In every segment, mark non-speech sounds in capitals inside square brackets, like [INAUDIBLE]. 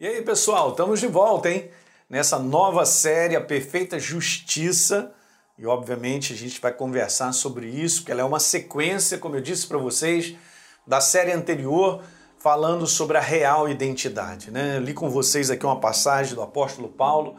E aí, pessoal, estamos de volta, hein? Nessa nova série, A Perfeita Justiça. E, obviamente, a gente vai conversar sobre isso, que ela é uma sequência, como eu disse para vocês, da série anterior, falando sobre a real identidade. Né? Eu li com vocês aqui uma passagem do apóstolo Paulo,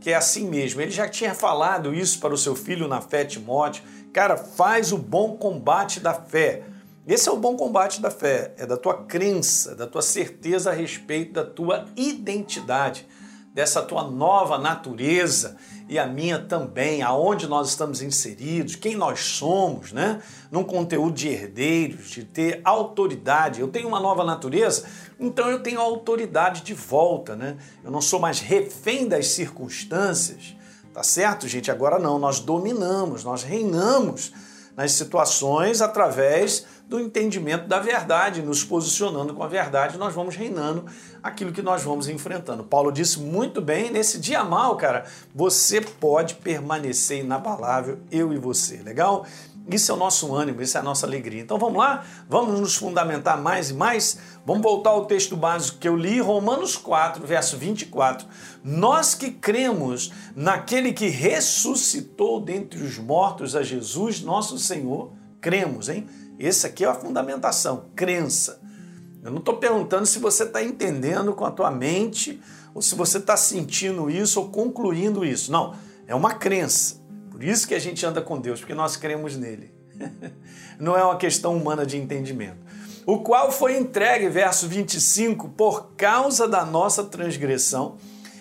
que é assim mesmo. Ele já tinha falado isso para o seu filho na fé, Timóteo. Cara, faz o bom combate da fé. Esse é o bom combate da fé, é da tua crença, da tua certeza a respeito da tua identidade, dessa tua nova natureza e a minha também, aonde nós estamos inseridos, quem nós somos, né? Num conteúdo de herdeiros, de ter autoridade. Eu tenho uma nova natureza, então eu tenho autoridade de volta, né? Eu não sou mais refém das circunstâncias, tá certo, gente? Agora não, nós dominamos, nós reinamos nas situações através do entendimento da verdade, nos posicionando com a verdade, nós vamos reinando aquilo que nós vamos enfrentando. Paulo disse muito bem, nesse dia mal, cara, você pode permanecer inabalável, eu e você, legal? Isso é o nosso ânimo, isso é a nossa alegria. Então vamos lá? Vamos nos fundamentar mais e mais? Vamos voltar ao texto básico que eu li, Romanos 4, verso 24. Nós que cremos naquele que ressuscitou dentre os mortos a Jesus, nosso Senhor, cremos, hein? Esse aqui é a fundamentação, crença. Eu não estou perguntando se você está entendendo com a tua mente ou se você está sentindo isso ou concluindo isso. Não, é uma crença. Por isso que a gente anda com Deus, porque nós cremos nele. [LAUGHS] Não é uma questão humana de entendimento. O qual foi entregue, verso 25, por causa da nossa transgressão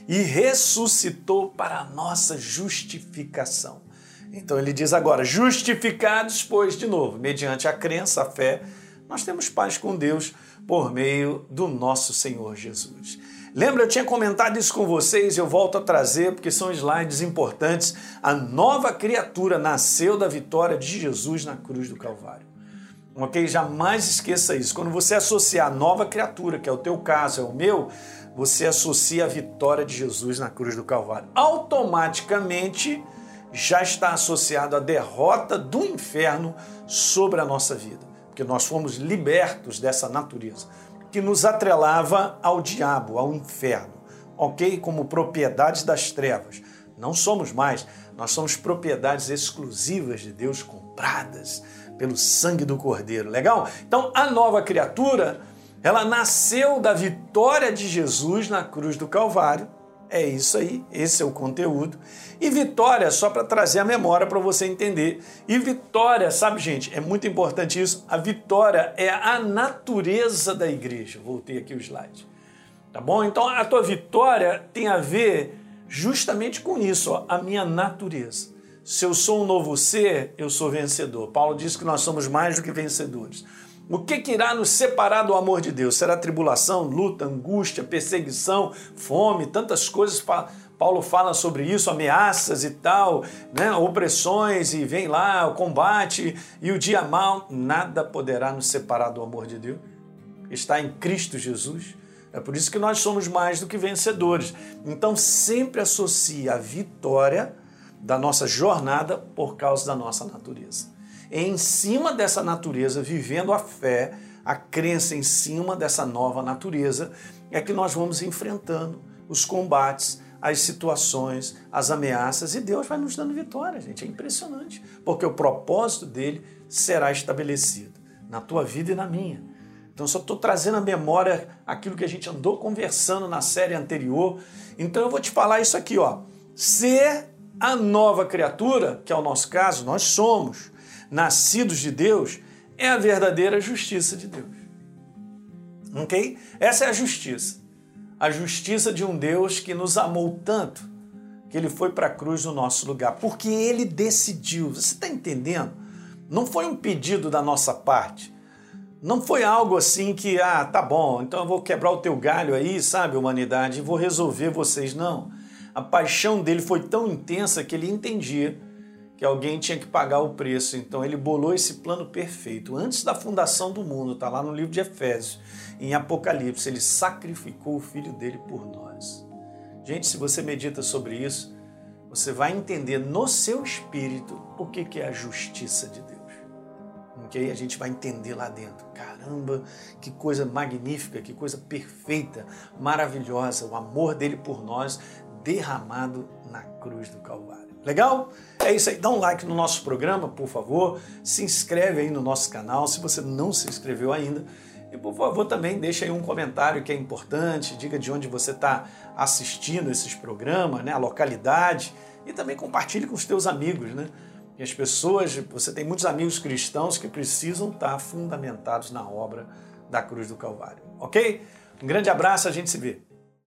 e ressuscitou para a nossa justificação. Então ele diz agora: justificados, pois, de novo, mediante a crença, a fé, nós temos paz com Deus por meio do nosso Senhor Jesus. Lembra, eu tinha comentado isso com vocês eu volto a trazer porque são slides importantes. A nova criatura nasceu da vitória de Jesus na cruz do Calvário. Ok? Jamais esqueça isso. Quando você associar a nova criatura, que é o teu caso, é o meu, você associa a vitória de Jesus na cruz do Calvário. Automaticamente já está associado à derrota do inferno sobre a nossa vida, porque nós fomos libertos dessa natureza que nos atrelava ao diabo, ao inferno, ok? Como propriedades das trevas. Não somos mais, nós somos propriedades exclusivas de Deus, compradas pelo sangue do Cordeiro. Legal? Então, a nova criatura, ela nasceu da vitória de Jesus na cruz do Calvário é isso aí, esse é o conteúdo. E vitória, só para trazer a memória para você entender. E vitória, sabe, gente, é muito importante isso. A vitória é a natureza da igreja. Voltei aqui o slide. Tá bom? Então a tua vitória tem a ver justamente com isso, ó, a minha natureza. Se eu sou um novo ser, eu sou vencedor. Paulo diz que nós somos mais do que vencedores. O que, que irá nos separar do amor de Deus? Será tribulação, luta, angústia, perseguição, fome, tantas coisas. Paulo fala sobre isso, ameaças e tal, né? opressões, e vem lá o combate e o dia mal. Nada poderá nos separar do amor de Deus. Está em Cristo Jesus. É por isso que nós somos mais do que vencedores. Então sempre associe a vitória da nossa jornada por causa da nossa natureza em cima dessa natureza, vivendo a fé, a crença em cima dessa nova natureza, é que nós vamos enfrentando os combates, as situações, as ameaças e Deus vai nos dando vitória, gente. É impressionante, porque o propósito dele será estabelecido na tua vida e na minha. Então, só estou trazendo à memória aquilo que a gente andou conversando na série anterior. Então, eu vou te falar isso aqui, ó. Ser a nova criatura, que é o nosso caso, nós somos nascidos de Deus, é a verdadeira justiça de Deus. Ok? Essa é a justiça. A justiça de um Deus que nos amou tanto que ele foi para a cruz no nosso lugar, porque ele decidiu. Você está entendendo? Não foi um pedido da nossa parte. Não foi algo assim que, ah, tá bom, então eu vou quebrar o teu galho aí, sabe, humanidade, e vou resolver vocês. Não. A paixão dele foi tão intensa que ele entendia que alguém tinha que pagar o preço. Então ele bolou esse plano perfeito. Antes da fundação do mundo, está lá no livro de Efésios, em Apocalipse, ele sacrificou o filho dele por nós. Gente, se você medita sobre isso, você vai entender no seu espírito o que é a justiça de Deus. ok? A gente vai entender lá dentro. Caramba, que coisa magnífica, que coisa perfeita, maravilhosa, o amor dele por nós derramado na cruz do Calvário. Legal? É isso aí. Dá um like no nosso programa, por favor. Se inscreve aí no nosso canal, se você não se inscreveu ainda. E por favor também deixa aí um comentário que é importante, diga de onde você está assistindo esses programas, né? a localidade, e também compartilhe com os teus amigos, né? E as pessoas, você tem muitos amigos cristãos que precisam estar fundamentados na obra da cruz do Calvário. Ok? Um grande abraço, a gente se vê.